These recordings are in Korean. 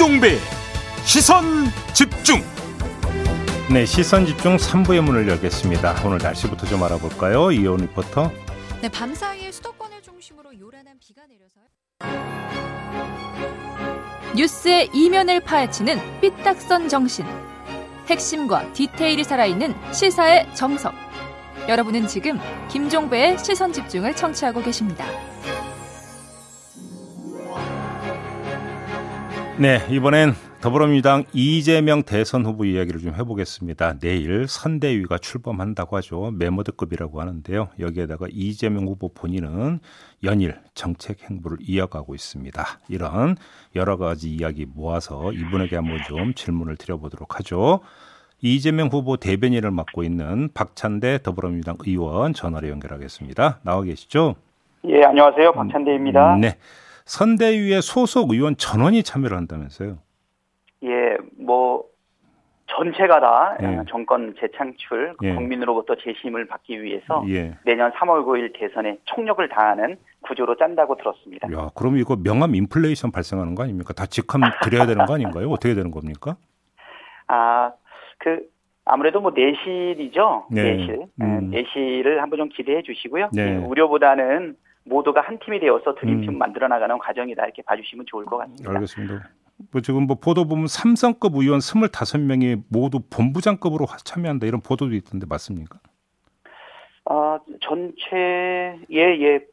김종배 시선 집중 네, 시선 집중 3부의 문을 열겠습니다. 오늘 날씨부터 좀 알아볼까요? 이온 리포터. 네, 밤사이에 수도권을 중심으로 요란한 비가 내려서요. 뉴스의 이면을 파헤치는 삐딱선 정신. 핵심과 디테일이 살아있는 시사의 정석. 여러분은 지금 김종배의 시선 집중을 청취하고 계십니다. 네, 이번엔 더불어민주당 이재명 대선 후보 이야기를 좀 해보겠습니다. 내일 선대위가 출범한다고 하죠. 메모드급이라고 하는데요. 여기에다가 이재명 후보 본인은 연일 정책 행보를 이어가고 있습니다. 이런 여러 가지 이야기 모아서 이분에게 한번 좀 질문을 드려보도록 하죠. 이재명 후보 대변인을 맡고 있는 박찬대 더불어민주당 의원 전화로 연결하겠습니다. 나와 계시죠? 예, 안녕하세요. 박찬대입니다. 네. 선대위에 소속 의원 전원이 참여를 한다면서요? 예, 뭐 전체가 다 예. 정권 재창출 예. 국민으로부터 재심을 받기 위해서 예. 내년 3월 9일 대선에 총력을 다하는 구조로 짠다고 들었습니다. 야, 그럼 이거 명함 인플레이션 발생하는 거 아닙니까? 다 직함 드려야 되는 거 아닌가요? 어떻게 되는 겁니까? 아, 그 아무래도 뭐 내실이죠. 네. 내실. 음. 예, 내실을 한번 좀 기대해 주시고요. 네. 예, 우려보다는 모두가 한 팀이 되어서 드림팀 음. 만들어 나가는 과정이다 이렇게 봐주시면 좋을 것 같습니다. 알겠습니다. 뭐 지금 뭐 보도 보면 삼성급 의원 25명이 모두 본부장급으로 참여한다 이런 보도도 있던데 맞습니까? 아, 전체 예, 예.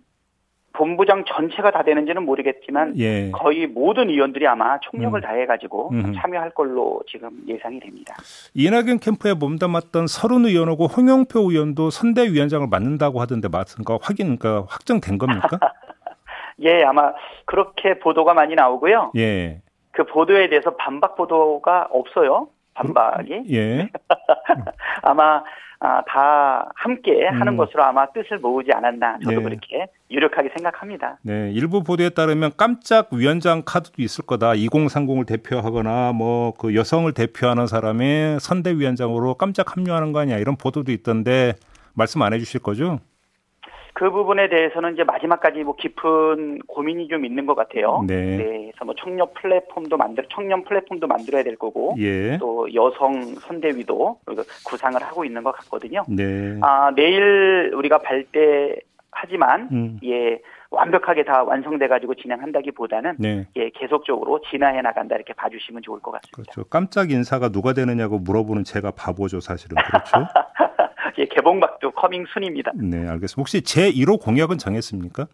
본부장 전체가 다 되는지는 모르겠지만 예. 거의 모든 의원들이 아마 총력을 음. 다해 가지고 음흠. 참여할 걸로 지금 예상이 됩니다. 이낙연 캠프에 몸담았던 서른 의원하고 홍영표 의원도 선대위원장을 맡는다고 하던데 맞은가 확인, 그러니까 확정된 겁니까? 예, 아마 그렇게 보도가 많이 나오고요. 예. 그 보도에 대해서 반박 보도가 없어요. 반박이. 예. 아마 아, 다 함께 하는 음. 것으로 아마 뜻을 모으지 않았나 저도 예. 그렇게 유력하게 생각합니다. 네, 일부 보도에 따르면 깜짝 위원장 카드도 있을 거다. 2030을 대표하거나 뭐 그 여성을 대표하는 사람이 선대위원장으로 깜짝 합류하는 거 아니야. 이런 보도도 있던데 말씀 안 해주실 거죠? 그 부분에 대해서는 이제 마지막까지 뭐 깊은 고민이 좀 있는 것 같아요. 네. 그래서 뭐 청년 플랫폼도 만들 청년 플랫폼도 만들어야 될 거고 예. 또 여성 선대위도 구상을 하고 있는 것 같거든요. 네. 아 내일 우리가 발대하지만 음. 예 완벽하게 다 완성돼 가지고 진행한다기보다는 네. 예 계속적으로 진화해 나간다 이렇게 봐주시면 좋을 것 같습니다. 그렇죠. 깜짝 인사가 누가 되느냐고 물어보는 제가 바보죠, 사실은. 그렇죠? 예 개봉박도 coming soon입니다. 네, 알겠습니다. 혹시 제 1호 공약은 정했습니까?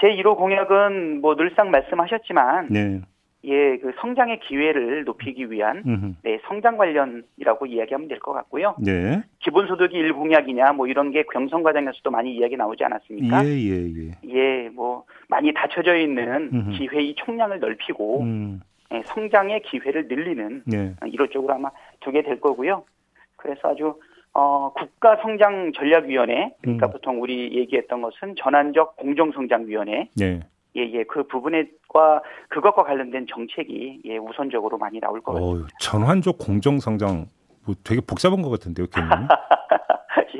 제 1호 공약은 뭐 늘상 말씀하셨지만 네. 예 그 성장의 기회를 높이기 위한 음흠. 네, 성장 관련이라고 이야기하면 될 것 같고요. 네. 기본소득이 일 공약이냐 뭐 이런 게 경선 과정에서도 많이 이야기 나오지 않았습니까? 예, 예, 예. 예, 뭐 많이 닫혀져 있는 음흠. 기회의 총량을 넓히고 음. 예, 성장의 기회를 늘리는 네. 이런 쪽으로 아마 두게 될 거고요. 그래서 아주 어, 국가성장전략위원회 그러니까 음. 보통 우리 얘기했던 것은 전환적 공정성장위원회 네. 예, 예, 그 부분과 그것과 관련된 정책이 예, 우선적으로 많이 나올 것 같습니다. 어, 전환적 공정 성장 뭐 되게 복잡한 것 같은데요, 개념이.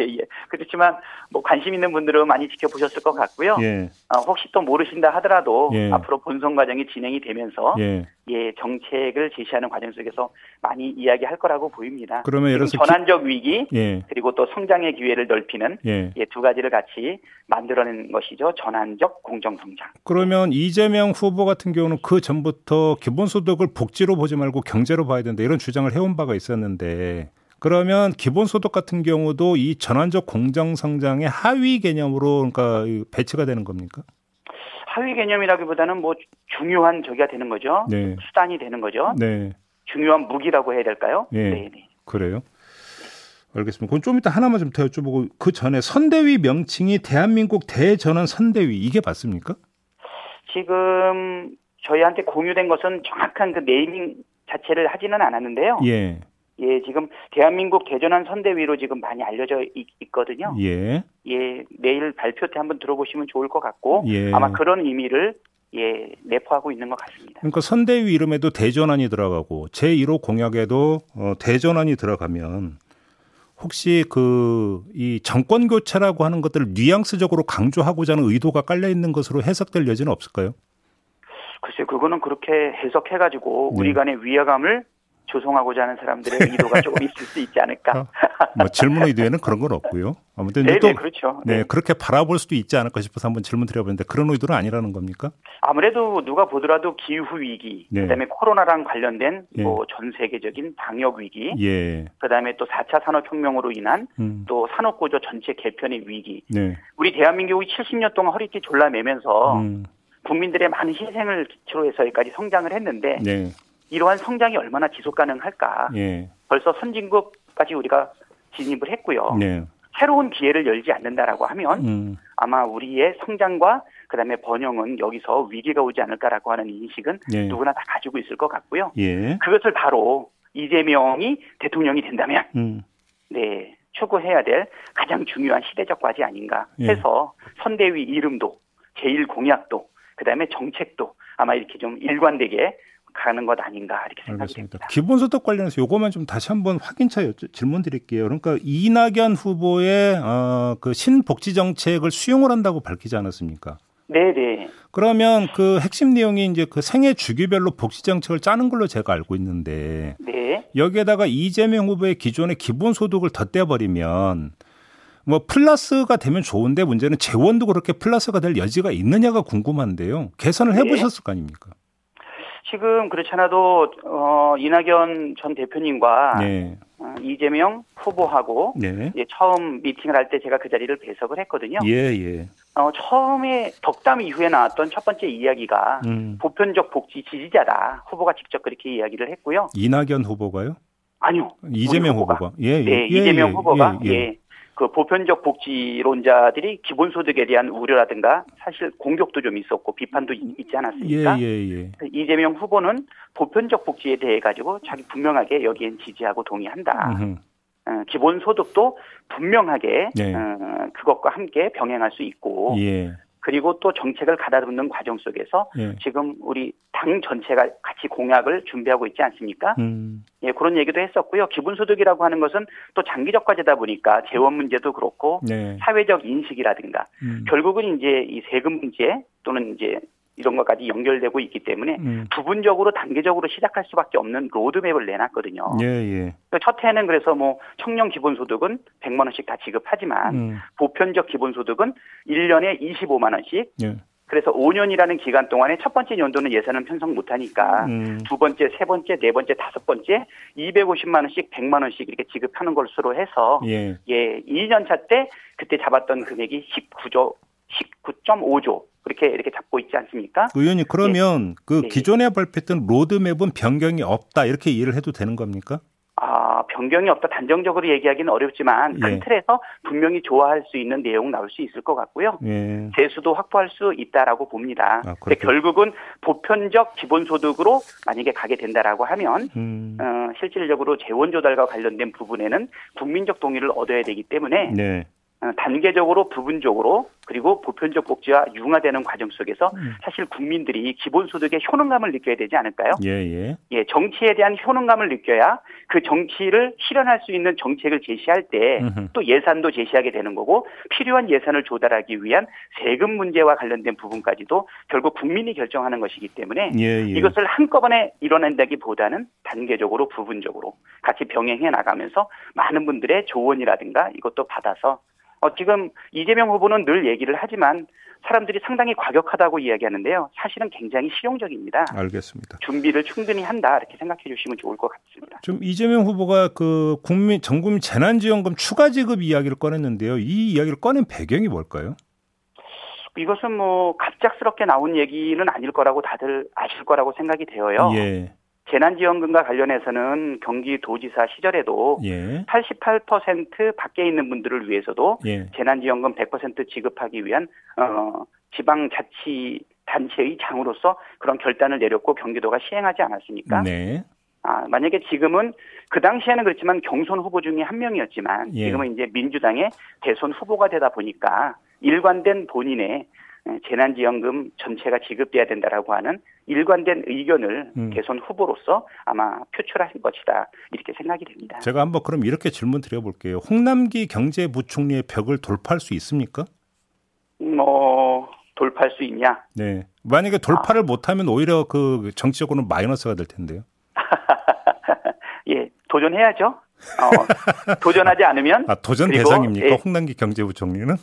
예, 예. 그렇지만 뭐 관심 있는 분들은 많이 지켜보셨을 것 같고요. 예. 어, 혹시 또 모르신다 하더라도 예. 앞으로 본선 과정이 진행이 되면서 예. 예. 정책을 제시하는 과정 속에서 많이 이야기할 거라고 보입니다. 그러면 예를 들어서 전환적 위기 기... 예. 그리고 또 성장의 기회를 넓히는 예. 예, 두 가지를 같이 만들어낸 것이죠. 전환적 공정 성장. 그러면 이재명 후보 같은 경우는 그 전부터 기본소득을 복지로 보지 말고 경제로 봐야 된다 이런 주장을 해온 바가 있었는데 그러면 기본소득 같은 경우도 이 전환적 공정성장의 하위 개념으로 그러니까 배치가 되는 겁니까? 하위 개념이라기보다는 뭐 중요한 저기가 되는 거죠. 네. 수단이 되는 거죠. 네. 중요한 무기라고 해야 될까요? 예. 네, 네. 그래요? 알겠습니다. 그럼 좀 이따 하나만 좀 더 여쭤보고 그 전에 선대위 명칭이 대한민국 대전환 선대위 이게 맞습니까? 지금 저희한테 공유된 것은 정확한 그 네이밍 자체를 하지는 않았는데요. 예. 예, 지금 대한민국 대전환 선대위로 지금 많이 알려져 있, 거든요 예. 예, 내일 발표 때 한번 들어보시면 좋을 것 같고 예. 아마 그런 의미를 예, 내포하고 있는 것 같습니다. 그러니까 선대위 이름에도 대전환이 들어가고 제1호 공약에도 어, 대전환이 들어가면 혹시 그 이 정권 교체라고 하는 것들을 뉘앙스적으로 강조하고자 하는 의도가 깔려 있는 것으로 해석될 여지는 없을까요? 글쎄 그거는 그렇게 해석해가지고 네. 우리 간의 위화감을 조성하고자 하는 사람들의 의도가 조금 있을 수 있지 않을까. 어, 뭐 질문 의도에는 그런 건 없고요. 아무튼 네, 또 네, 그렇죠. 네, 네. 그렇게 바라볼 수도 있지 않을까 싶어서 한번 질문 드려봤는데 그런 의도는 아니라는 겁니까? 아무래도 누가 보더라도 기후 위기, 네. 그다음에 코로나랑 관련된 예. 뭐전 세계적인 방역 위기, 예. 그다음에 또 4차 산업 혁명으로 인한 음. 또 산업 구조 전체 개편의 위기. 네. 우리 대한민국이 70년 동안 허리띠 졸라매면서 음. 국민들의 많은 희생을 기초로 해서 여기까지 성장을 했는데 네. 이러한 성장이 얼마나 지속 가능할까? 예. 벌써 선진국까지 우리가 진입을 했고요. 네. 새로운 기회를 열지 않는다라고 하면 음. 아마 우리의 성장과 그다음에 번영은 여기서 위기가 오지 않을까라고 하는 인식은 예. 누구나 다 가지고 있을 것 같고요. 예. 그것을 바로 이재명이 대통령이 된다면 음. 네 추구해야 될 가장 중요한 시대적 과제 아닌가 예. 해서 선대위 이름도 제일 공약도 그다음에 정책도 아마 이렇게 좀 일관되게 가는 것 아닌가 이렇게 생각이 알겠습니다. 됩니다. 기본소득 관련해서 요거만 좀 다시 한번 확인차 여쭤- 질문 드릴게요. 그러니까 이낙연 후보의 어, 그 신복지 정책을 수용을 한다고 밝히지 않았습니까? 네네 그러면 그 핵심 내용이 이제 그 생애 주기별로 복지 정책을 짜는 걸로 제가 알고 있는데 네 여기에다가 이재명 후보의 기존의 기본소득을 덧대버리면 뭐 플러스가 되면 좋은데 문제는 재원도 그렇게 플러스가 될 여지가 있느냐가 궁금한데요. 계산을 네. 해보셨을 거 아닙니까? 지금 그렇지 않아도 어, 이낙연 전 대표님과 네, 어, 이재명 후보하고 네, 이제 처음 미팅을 할 때 제가 그 자리를 배석을 했거든요. 예, 예. 어, 처음에 덕담 이후에 나왔던 첫 번째 이야기가 음. 보편적 복지 지지자다. 후보가 직접 그렇게 이야기를 했고요. 이낙연 후보가요? 아니요. 이재명 후보가. 후보가. 예, 예. 네, 예, 이재명 예, 후보가 예, 예, 예. 그 보편적 복지론자들이 기본소득에 대한 우려라든가 사실 공격도 좀 있었고 비판도 있- 있지 예, 않았습니까? 예, 예. 이재명 후보는 보편적 복지에 대해 가지고 자기 분명하게 여기엔 지지하고 동의한다. 음흠. 어, 기본소득도 분명하게 네. 어, 그것과 함께 병행할 수 있고 예, 그리고 또 정책을 가다듬는 과정 속에서 예. 지금 우리 당 전체가 같이 공약을 준비하고 있지 않습니까? 음, 예, 그런 얘기도 했었고요. 기본소득이라고 하는 것은 또 장기적 과제다 보니까 재원 문제도 그렇고 네. 사회적 인식이라든가 음, 결국은 이제 이 세금 문제 또는 이제 이런 것까지 연결되고 있기 때문에 음. 부분적으로 단계적으로 시작할 수밖에 없는 로드맵을 내놨거든요. 예, 예. 그첫 해는 그래서 뭐 청년 기본소득은 100만 원씩 다 지급하지만 음, 보편적 기본소득은 1년에 25만 원씩 예. 그래서 5년이라는 기간 동안에 첫 번째 연도는 예산을 편성 못하니까 음, 두 번째, 세 번째, 네 번째, 다섯 번째 250만 원씩, 100만 원씩 이렇게 지급하는 것으로 해서 예. 예, 2년 차 때 그때 잡았던 금액이 19조, 19.5조 그렇게 이렇게 잡고 있지 않습니까? 의원님 그러면 그 네. 기존에 발표했던 로드맵은 변경이 없다 이렇게 이해를 해도 되는 겁니까? 아, 변경이 없다 단정적으로 얘기하기는 어렵지만 예. 큰 틀에서 분명히 좋아할 수 있는 내용 나올 수 있을 것 같고요. 예. 재수도 확보할 수 있다라고 봅니다. 아, 근데 결국은 보편적 기본소득으로 만약에 가게 된다라고 하면 음, 어, 실질적으로 재원 조달과 관련된 부분에는 국민적 동의를 얻어야 되기 때문에 네. 어, 단계적으로 부분적으로 그리고 보편적 복지와 융화되는 과정 속에서 음. 사실 국민들이 기본소득의 효능감을 느껴야 되지 않을까요? 예, 예. 예, 정치에 대한 효능감을 느껴야 그 정치를 실현할 수 있는 정책을 제시할 때. 또 예산도 제시하게 되는 거고 필요한 예산을 조달하기 위한 세금 문제와 관련된 부분까지도 결국 국민이 결정하는 것이기 때문에 예, 예. 이것을 한꺼번에 이뤄낸다기보다는 단계적으로 부분적으로 같이 병행해 나가면서 많은 분들의 조언이라든가 이것도 받아서 어, 지금 이재명 후보는 늘 얘기를 하지만 사람들이 상당히 과격하다고 이야기하는데요. 사실은 굉장히 실용적입니다. 알겠습니다. 준비를 충분히 한다 이렇게 생각해 주시면 좋을 것 같습니다. 좀 이재명 후보가 그 국민 전국민 재난지원금 추가 지급 이야기를 꺼냈는데요. 이 이야기를 꺼낸 배경이 뭘까요? 이것은 뭐 갑작스럽게 나온 얘기는 아닐 거라고 다들 아실 거라고 생각이 되어요. 예, 재난지원금과 관련해서는 경기도지사 시절에도 예, 88% 밖에 있는 분들을 위해서도 예, 재난지원금 100% 지급하기 위한 어, 지방자치 단체의 장으로서 그런 결단을 내렸고 경기도가 시행하지 않았습니까? 네, 아, 만약에 지금은 그 당시에는 그렇지만 경선 후보 중에 한 명이었지만 예. 지금은 이제 민주당의 대선 후보가 되다 보니까 일관된 본인의 에, 재난지원금 전체가 지급돼야 된다라고 하는 일관된 의견을 음. 대선 후보로서 아마 표출할 것이다 이렇게 생각이 됩니다. 제가 한번 그럼 이렇게 질문 드려볼게요. 홍남기 경제부총리의 벽을 돌파할 수 있습니까? 뭐 돌파할 수 있냐? 네. 만약에 돌파를 못하면 오히려 그 정치적으로는 마이너스가 될 텐데요. 예, 도전해야죠. 어, 도전하지 않으면 아, 도전 대상입니까? 예. 홍남기 경제부총리는?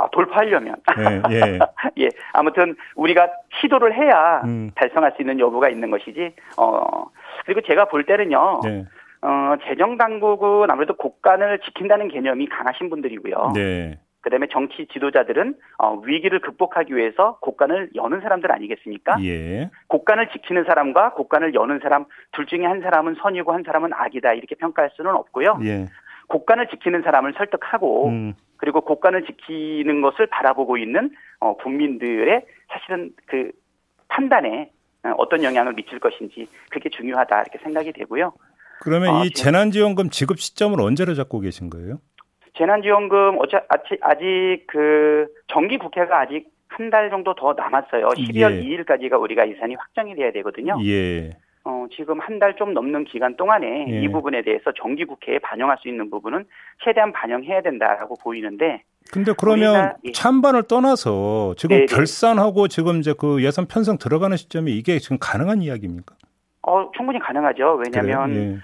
아, 돌파하려면 예, 예. 예, 아무튼 우리가 시도를 해야 음. 달성할 수 있는 여부가 있는 것이지. 어 그리고 제가 볼 때는요. 네. 어 재정 당국은 아무래도 국간을 지킨다는 개념이 강하신 분들이고요. 네. 그다음에 정치 지도자들은 어, 위기를 극복하기 위해서 국간을 여는 사람들 아니겠습니까? 예. 국간을 지키는 사람과 국간을 여는 사람 둘 중에 한 사람은 선이고 한 사람은 악이다 이렇게 평가할 수는 없고요. 예. 국간을 지키는 사람을 설득하고 음. 그리고 국간을 지키는 것을 바라보고 있는 어, 국민들의 사실은 그 판단에 어, 어떤 영향을 미칠 것인지 그게 중요하다 이렇게 생각이 되고요. 그러면 아, 이 재난지원금 지급 시점을 언제로 잡고 계신 거예요? 재난지원금 어차 아직, 아직 그 정기 국회가 아직 한 달 정도 더 남았어요. 12월 예. 2일까지가 우리가 예산이 확정이 돼야 되거든요. 예. 어, 지금 한 달 좀 넘는 기간 동안에 예. 이 부분에 대해서 정기 국회에 반영할 수 있는 부분은 최대한 반영해야 된다라고 보이는데 근데 그러면 우리가- 예. 찬반을 떠나서 지금 네네. 결산하고 지금 이제 그 예산 편성 들어가는 시점이 이게 지금 가능한 이야기입니까? 어, 충분히 가능하죠. 왜냐하면? 예.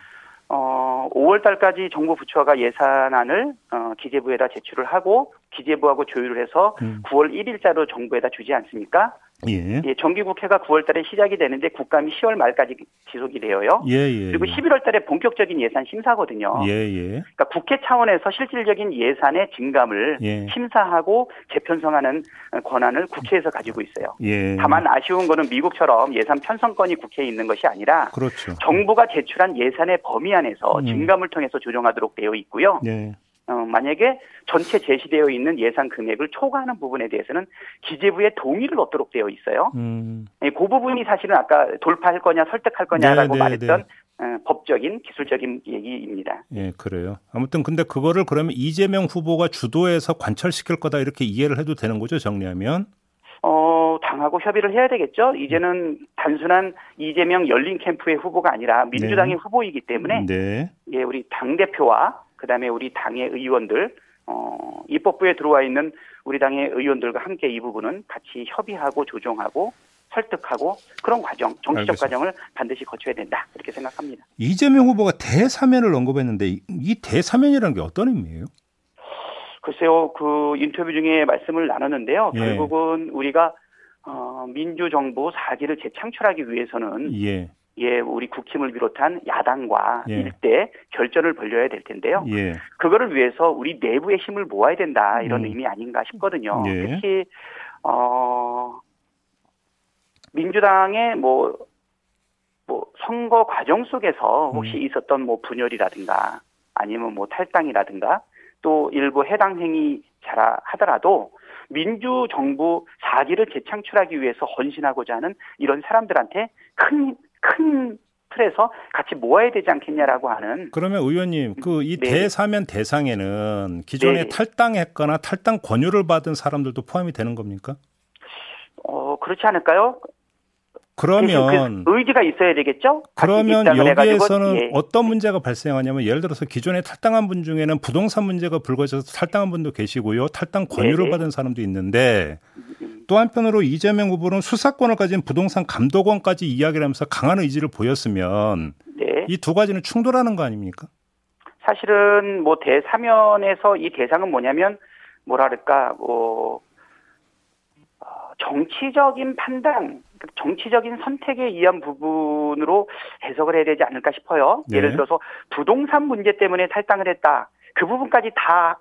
어, 5월 달까지 정부 부처가 예산안을 어, 기재부에다 제출을 하고 기재부하고 조율을 해서 음. 9월 1일자로 정부에다 주지 않습니까? 예. 예, 정기국회가 9월 달에 시작이 되는데 국감이 10월 말까지 지속이 되어요. 예, 예. 그리고 11월 달에 본격적인 예산 심사거든요. 예, 예. 그러니까 국회 차원에서 실질적인 예산의 증감을 예. 심사하고 재편성하는 권한을 국회에서 가지고 있어요. 예. 다만 아쉬운 거는 미국처럼 예산 편성권이 국회에 있는 것이 아니라 그렇죠. 정부가 제출한 예산의 범위 안에서 음. 증감을 통해서 조정하도록 되어 있고요. 예. 어, 만약에 전체 제시되어 있는 예산 금액을 초과하는 부분에 대해서는 기재부의 동의를 얻도록 되어 있어요. 음. 예, 그 부분이 사실은 아까 돌파할 거냐 설득할 거냐라고 네, 네, 말했던 어, 법적인 기술적인 얘기입니다. 예, 그래요. 아무튼 근데 그거를 그러면 이재명 후보가 주도해서 관철시킬 거다 이렇게 이해를 해도 되는 거죠, 정리하면? 어, 당하고 협의를 해야 되겠죠. 이제는 단순한 이재명 열린 캠프의 후보가 아니라 민주당의 네. 후보이기 때문에 네. 예, 우리 당 대표와 그다음에 우리 당의 의원들 어, 입법부에 들어와 있는 우리 당의 의원들과 함께 이 부분은 같이 협의하고 조정하고 설득하고 그런 과정, 정치적 알겠습니다. 과정을 반드시 거쳐야 된다. 그렇게 생각합니다. 이재명 후보가 대사면을 언급했는데 이- 이 대사면이라는 게 어떤 의미예요? 글쎄요, 그 인터뷰 중에 말씀을 나눴는데요. 예. 결국은 우리가 어, 민주정부 사기를 재창출하기 위해서는 예. 예, 우리 국힘을 비롯한 야당과 예. 일대 결전을 벌려야 될 텐데요. 예. 그거를 위해서 우리 내부의 힘을 모아야 된다 이런 음. 의미 아닌가 싶거든요. 예. 특히 어 민주당의 뭐, 뭐 선거 과정 속에서 혹시 음. 있었던 뭐 분열이라든가 아니면 뭐 탈당이라든가 또 일부 해당 행위 자라 하더라도 민주 정부 사기를 재창출하기 위해서 헌신하고자 하는 이런 사람들한테 큰, 큰 틀에서 같이 모아야 되지 않겠냐라고 하는 그러면 의원님, 그이 네. 대사면 대상에는 기존에 네. 탈당했거나 탈당 권유를 받은 사람들도 포함이 되는 겁니까? 어, 그렇지 않을까요? 그러면 그 의지가 있어야 되겠죠? 그러면 여기에서는 예. 어떤 문제가 발생하냐면 예를 들어서 기존에 탈당한 분 중에는 부동산 문제가 불거져서 탈당한 분도 계시고요. 탈당 권유를 네네. 받은 사람도 있는데 또 한편으로 이재명 후보는 수사권을 가진 부동산 감독원까지 이야기를 하면서 강한 의지를 보였으면 네. 이 두 가지는 충돌하는 거 아닙니까? 사실은 뭐 대사면에서 이 대상은 뭐냐면 뭐랄까 뭐 어, 정치적인 판단, 그 정치적인 선택에 의한 부분으로 해석을 해야 되지 않을까 싶어요. 네. 예를 들어서 부동산 문제 때문에 탈당을 했다. 그 부분까지 다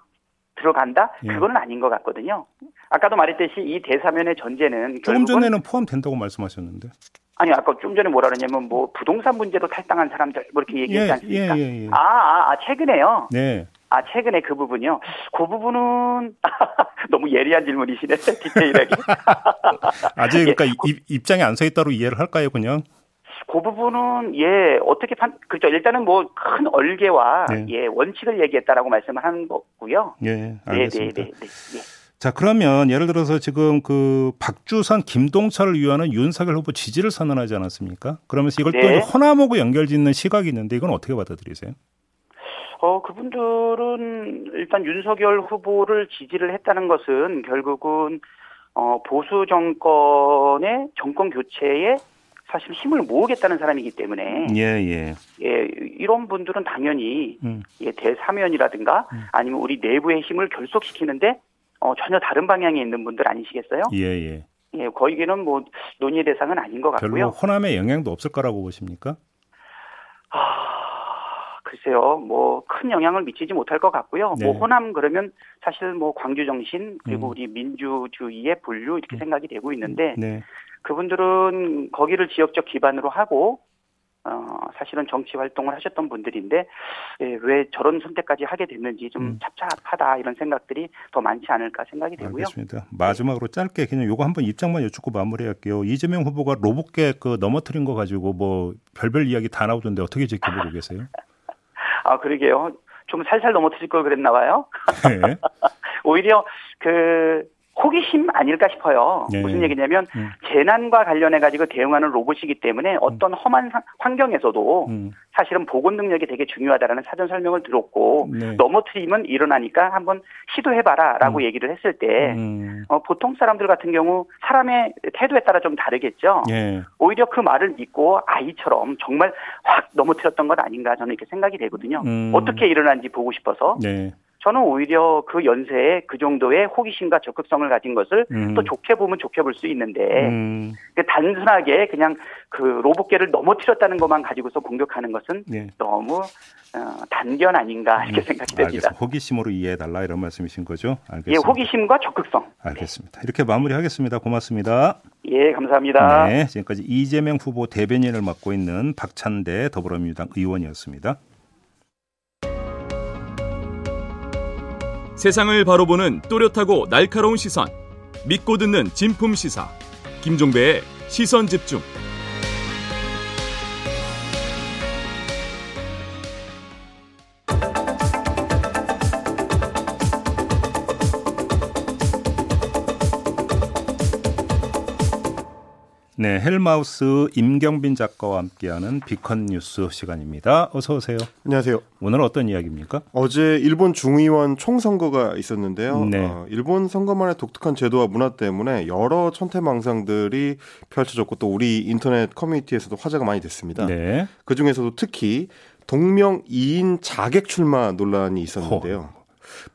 들어간다? 예. 그거는 아닌 것 같거든요. 아까도 말했듯이 이 대사면의 전제는 조금 전에는 포함된다고 말씀하셨는데. 아니 아까 좀 전에 뭐라 그러냐면 뭐 부동산 문제로 탈당한 사람들 뭐 이렇게 얘기했지 예, 않습니까? 예, 예, 예. 아, 아, 아, 최근에요. 네. 아, 최근에 그 부분이요. 그 부분은 너무 예리한 질문이시네. 디테일하게. 아직 예. 그러니까 입, 입장에 안 서 있다로 이해를 할까요, 그냥? 그 부분은 예 어떻게 판 그렇죠. 일단은 뭐 큰 얼개와 네. 예 원칙을 얘기했다라고 말씀을 하는 거고요. 예, 네, 네, 알겠습니다. 네, 네. 예. 자, 그러면 예를 들어서 지금 그 박주선, 김동철을 위하는 윤석열 후보 지지를 선언하지 않았습니까? 그러면서 이걸 또 네. 호남하고 연결짓는 시각이 있는데 이건 어떻게 받아들이세요? 어 그분들은 일단 윤석열 후보를 지지를 했다는 것은 결국은 어, 보수 정권의 정권 교체에 사실 힘을 모으겠다는 사람이기 때문에 예, 예. 예, 이런 분들은 당연히 음. 예, 대사면이라든가 아니면 우리 내부의 힘을 결속시키는데 어, 전혀 다른 방향에 있는 분들 아니시겠어요? 예, 예. 예, 거기는 뭐 논의 대상은 아닌 것 별로 같고요. 호남에 영향도 없을 거라고 보십니까? 아, 글쎄요, 뭐 큰 영향을 미치지 못할 것 같고요. 네. 뭐 호남 그러면 사실 뭐 광주 정신 그리고 음. 우리 민주주의의 분류 이렇게 생각이 되고 있는데 네. 그분들은 거기를 지역적 기반으로 하고 어, 사실은 정치 활동을 하셨던 분들인데 예, 왜 저런 선택까지 하게 됐는지 좀 음. 찹찹하다 이런 생각들이 더 많지 않을까 생각이 되고요. 알겠습니다. 마지막으로 짧게 그냥 요거 한번 입장만 여쭙고 마무리할게요. 이재명 후보가 로봇계 그 넘어뜨린 거 가지고 뭐 별별 이야기 다 나오던데 어떻게 지켜보고 계세요? 아 그러게요. 좀 살살 넘어뜨릴 걸 그랬나 봐요. 네. 오히려 그 호기심 아닐까 싶어요. 네. 무슨 얘기냐면 음. 재난과 관련해 가지고 대응하는 로봇이기 때문에 어떤 험한 상- 환경에서도 음. 사실은 보건 능력이 되게 중요하다라는 사전 설명을 들었고 네. 넘어뜨리면 일어나니까 한번 시도해봐라라고 음. 얘기를 했을 때 음. 어, 보통 사람들 같은 경우 사람의 태도에 따라 좀 다르겠죠. 예. 오히려 그 말을 믿고 아이처럼 정말 확 넘어뜨렸던 것 아닌가 저는 이렇게 생각이 되거든요. 음. 어떻게 일어난지 보고 싶어서 네. 저는 오히려 그 연세에 그 정도의 호기심과 적극성을 가진 것을 음. 또 좋게 보면 좋게 볼 수 있는데 음. 그 단순하게 그냥 그 로봇계를 넘어뜨렸다는 것만 가지고서 공격하는 것은 네. 너무 어, 단견 아닌가 이렇게 생각이 됩니다. 호기심으로 이해해 달라 이런 말씀이신 거죠? 예, 알겠습니다. 호기심과 적극성. 알겠습니다. 이렇게 마무리하겠습니다. 고맙습니다. 예, 감사합니다. 네, 지금까지 이재명 후보 대변인을 맡고 있는 박찬대 더불어민주당 의원이었습니다. 세상을 바로 보는 또렷하고 날카로운 시선. 믿고 듣는 진품 시사. 김종배의 시선 집중. 네, 헬마우스 임경빈 작가와 함께하는 비컨 뉴스 시간입니다. 어서 오세요. 안녕하세요. 오늘 어떤 이야기입니까? 어제 일본 중의원 총선거가 있었는데요. 네. 어, 일본 선거만의 독특한 제도와 문화 때문에 여러 천태망상들이 펼쳐졌고 또 우리 인터넷 커뮤니티에서도 화제가 많이 됐습니다. 네. 그 중에서도 특히 동명 2인 자객 출마 논란이 있었는데요.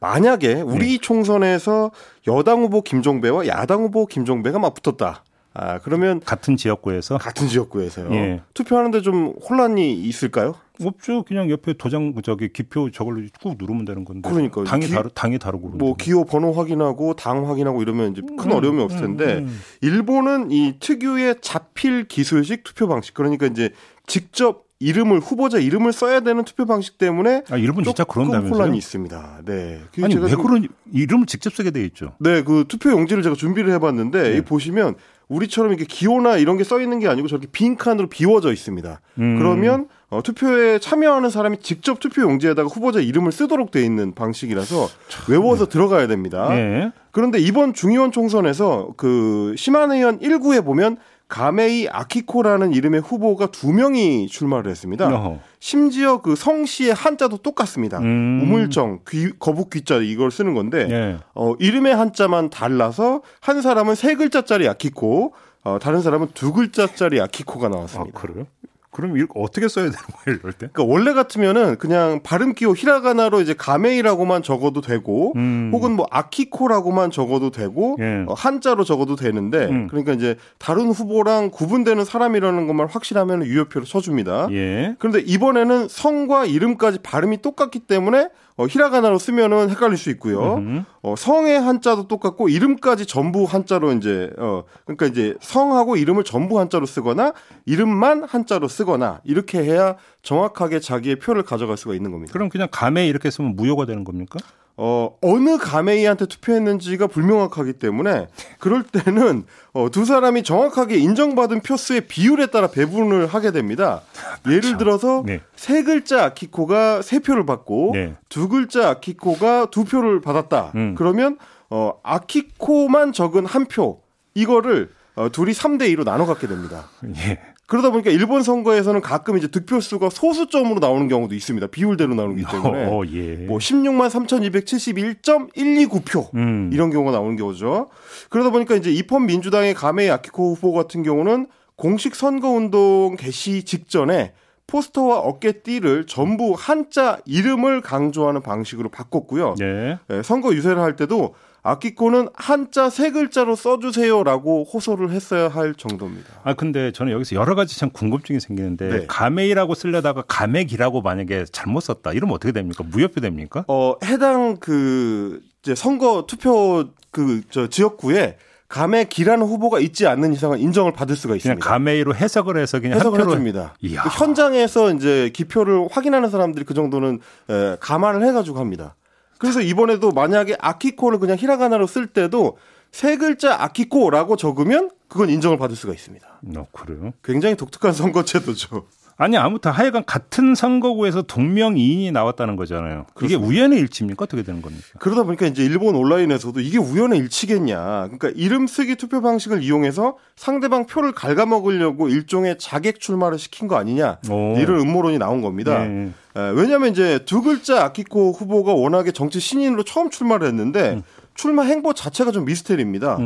만약에 우리 네. 총선에서 여당 후보 김종배와 야당 후보 김종배가 막 붙었다. 아, 그러면 같은 지역구에서 같은 지역구에서요. 예. 투표하는데 좀 혼란이 있을까요? 없죠. 그냥 옆에 도장 저기 기표 저걸로 꾹 누르면 되는 건데. 그러니까요. 당이 기- 다르 당이 다르고 뭐. 기호 번호 확인하고 당 확인하고 이러면 이제 큰 어려움이 없을 텐데 음, 음. 일본은 이 특유의 자필 기술식 투표 방식 그러니까 이제 직접 이름을 후보자 이름을 써야 되는 투표 방식 때문에 아, 일본 진짜 그런다면서요? 혼란이 있습니다. 네. 그 아니 왜 좀- 그런 이름을 직접 쓰게 돼 있죠? 네, 그 투표 용지를 제가 준비를 해봤는데 네. 이 보시면 우리처럼 이렇게 기호나 이런 게 써 있는 게 아니고 저렇게 빈 칸으로 비워져 있습니다. 음. 그러면 어, 투표에 참여하는 사람이 직접 투표 용지에다가 후보자 이름을 쓰도록 돼 있는 방식이라서 외워서 들어가야 됩니다. 네. 그런데 이번 중의원 총선에서 그 시마네현 1구에 보면 가메이 아키코라는 이름의 후보가 두 명이 출마를 했습니다. 어허. 심지어 그 성씨의 한자도 똑같습니다. 음. 우물정, 귀, 거북 귀자 이걸 쓰는 건데 예. 어, 이름의 한자만 달라서 한 사람은 세 글자짜리 아키코, 어, 다른 사람은 두 글자짜리 아키코가 아, 나왔습니다. 그래요? 그럼 이거 어떻게 써야 되는 거예요, 이럴 때? 그러니까 원래 같으면은 그냥 발음 기호 히라가나로 이제 가메이라고만 적어도 되고 음. 혹은 뭐 아키코라고만 적어도 되고 예. 어, 한자로 적어도 되는데 음. 그러니까 이제 다른 후보랑 구분되는 사람이라는 것만 확실하면 유효표를 쳐줍니다. 예. 그런데 이번에는 성과 이름까지 발음이 똑같기 때문에 어, 히라가나로 쓰면은 헷갈릴 수 있고요. 음흠. 어, 성의 한자도 똑같고 이름까지 전부 한자로 이제 어 그러니까 이제 성하고 이름을 전부 한자로 쓰거나 이름만 한자로 쓰거나 이렇게 해야 정확하게 자기의 표를 가져갈 수가 있는 겁니다. 그럼 그냥 감에 이렇게 쓰면 무효가 되는 겁니까? 어 어느 가메이한테 투표했는지가 불명확하기 때문에 그럴 때는 어, 두 사람이 정확하게 인정받은 표수의 비율에 따라 배분을 하게 됩니다. 예를 들어서 네. 세 글자 아키코가 세 표를 받고 네. 두 글자 아키코가 두 표를 받았다. 음. 그러면 어 아키코만 적은 한 표. 이거를 어, 둘이 3대 2로 나눠 갖게 됩니다. 예. 그러다 보니까 일본 선거에서는 가끔 이제 득표수가 소수점으로 나오는 경우도 있습니다. 비율대로 나오기 때문에. 어, 예. 뭐 16만 3,271.129표 음. 이런 경우가 나오는 경우죠. 그러다 보니까 이제 입헌 민주당의 가메이 아키코 후보 같은 경우는 공식 선거운동 개시 직전에 포스터와 어깨띠를 전부 한자 이름을 강조하는 방식으로 바꿨고요. 네. 예, 선거 유세를 할 때도 아키코는 한자 세 글자로 써주세요라고 호소를 했어야 할 정도입니다. 아 근데 저는 여기서 여러 가지 참 궁금증이 생기는데 네. 가메이라고 쓰려다가 가맥이라고 만약에 잘못 썼다 이러면 어떻게 됩니까? 무효표 됩니까? 어, 해당 그 이제 선거 투표 그 저 지역구에 감에 기라는 후보가 있지 않는 이상은 인정을 받을 수가 그냥 있습니다. 가메이로 해석을 해서 그냥 해석을 해줍니다. 현장에서 이제 기표를 확인하는 사람들이 그 정도는 에, 감안을 해가지고 합니다. 그래서 이번에도 만약에 아키코를 그냥 히라가나로 쓸 때도 세 글자 아키코라고 적으면 그건 인정을 받을 수가 있습니다. 어, 그래요? 굉장히 독특한 선거제도죠. 아니 아무튼 하여간 같은 선거구에서 동명이인이 나왔다는 거잖아요. 이게 우연의 일치입니까? 어떻게 되는 겁니까? 그러다 보니까 이제 일본 온라인에서도 이게 우연의 일치겠냐. 그러니까 이름 쓰기 투표 방식을 이용해서 상대방 표를 갉아먹으려고 일종의 자객 출마를 시킨 거 아니냐. 오. 이런 음모론이 나온 겁니다. 네. 에, 왜냐하면 이제 두 글자 아키코 후보가 워낙에 정치 신인으로 처음 출마를 했는데 음. 출마 행보 자체가 좀 미스테리입니다.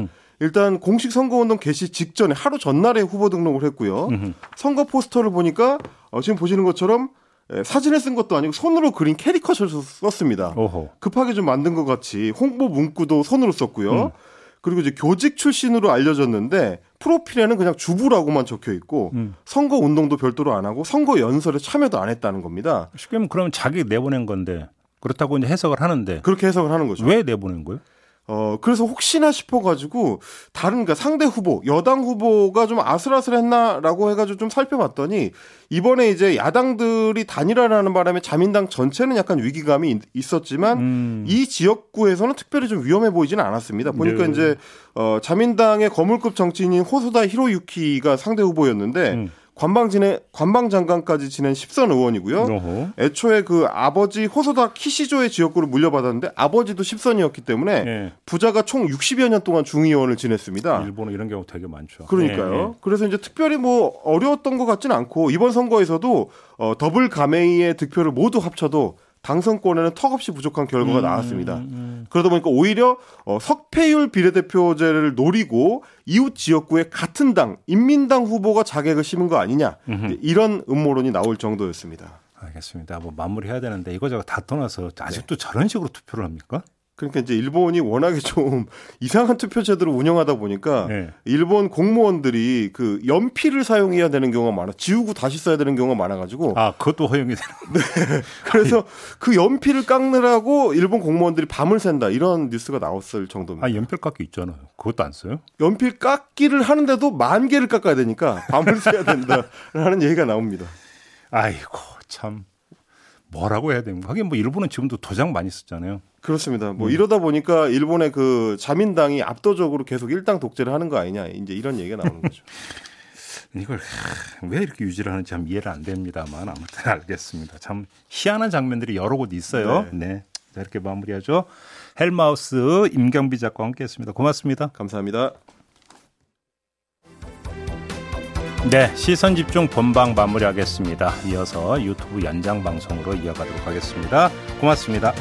일단 공식 선거운동 개시 직전에 하루 전날에 후보 등록을 했고요. 선거 포스터를 보니까 어, 지금 보시는 것처럼 에, 사진을 쓴 것도 아니고 손으로 그린 캐리커처를 썼습니다. 오호. 급하게 좀 만든 것 같이 홍보 문구도 손으로 썼고요. 그리고 이제 교직 출신으로 알려졌는데 프로필에는 그냥 주부라고만 적혀 있고 선거 운동도 별도로 안 하고 선거 연설에 참여도 안 했다는 겁니다. 쉽게 하면 그러면 자기 내보낸 건데 그렇다고 이제 해석을 하는데 그렇게 해석을 하는 거죠. 왜 내보낸 거예요? 어, 그래서 혹시나 싶어가지고, 다른, 그러니까 상대 후보, 여당 후보가 좀 아슬아슬했나라고 해가지고 좀 살펴봤더니, 이번에 이제 야당들이 단일화라는 바람에 자민당 전체는 약간 위기감이 있- 있었지만, 음. 이 지역구에서는 특별히 좀 위험해 보이지는 않았습니다. 보니까 네. 이제, 어, 자민당의 거물급 정치인인 호소다 히로유키가 상대 후보였는데, 음. 관방 지내, 관방 장관까지 지낸 10선 의원이고요. 오호. 애초에 그 아버지 호소다 키시조의 지역구를 물려받았는데 아버지도 10선이었기 때문에 예. 부자가 총 60여 년 동안 중의원을 지냈습니다. 일본은 이런 경우 되게 많죠. 그러니까요. 예, 예. 그래서 이제 특별히 뭐 어려웠던 것 같지는 않고 이번 선거에서도 어, 더블 가메이의 득표를 모두 합쳐도 당선권에는 턱없이 부족한 결과가 음, 나왔습니다. 그러다 보니까 오히려 어, 석패율 비례대표제를 노리고 이웃 지역구의 같은 당 인민당 후보가 자객을 심은 거 아니냐 이제 이런 음모론이 나올 정도였습니다. 알겠습니다. 뭐 마무리해야 되는데 이거저거 다 떠나서 아직도 저런 식으로 투표를 합니까? 그러니까 이제 일본이 워낙에 좀 이상한 투표 제도를 운영하다 보니까 네. 일본 공무원들이 그 연필을 사용해야 되는 경우가 많아 지우고 다시 써야 되는 경우가 많아가지고 아, 그것도 허용이 되는. 그래서 그 연필을 깎느라고 일본 공무원들이 밤을 샌다 이런 뉴스가 나왔을 정도입니다. 아, 연필 깎기 있잖아요. 그것도 안 써요? 연필 깎기를 하는데도 만 개를 깎아야 되니까 밤을 새야 된다라는 얘기가 나옵니다. 아이고, 참. 뭐라고 해야 됩니까? 하긴 뭐 일본은 지금도 도장 많이 쓰잖아요. 그렇습니다. 뭐 이러다 보니까 일본의 그 자민당이 압도적으로 계속 일당 독재를 하는 거 아니냐 이제 이런 얘기가 나오는 거죠. 이걸 하, 왜 이렇게 유지를 하는지 참 이해를 안 됩니다만 아무튼 알겠습니다. 참 희한한 장면들이 여러 곳 있어요. 네. 자, 이렇게 마무리하죠. 헬마우스 임경비 작가와 함께했습니다. 고맙습니다. 감사합니다. 네, 시선 집중 본방 마무리하겠습니다. 이어서 유튜브 연장 방송으로 이어가도록 하겠습니다. 고맙습니다.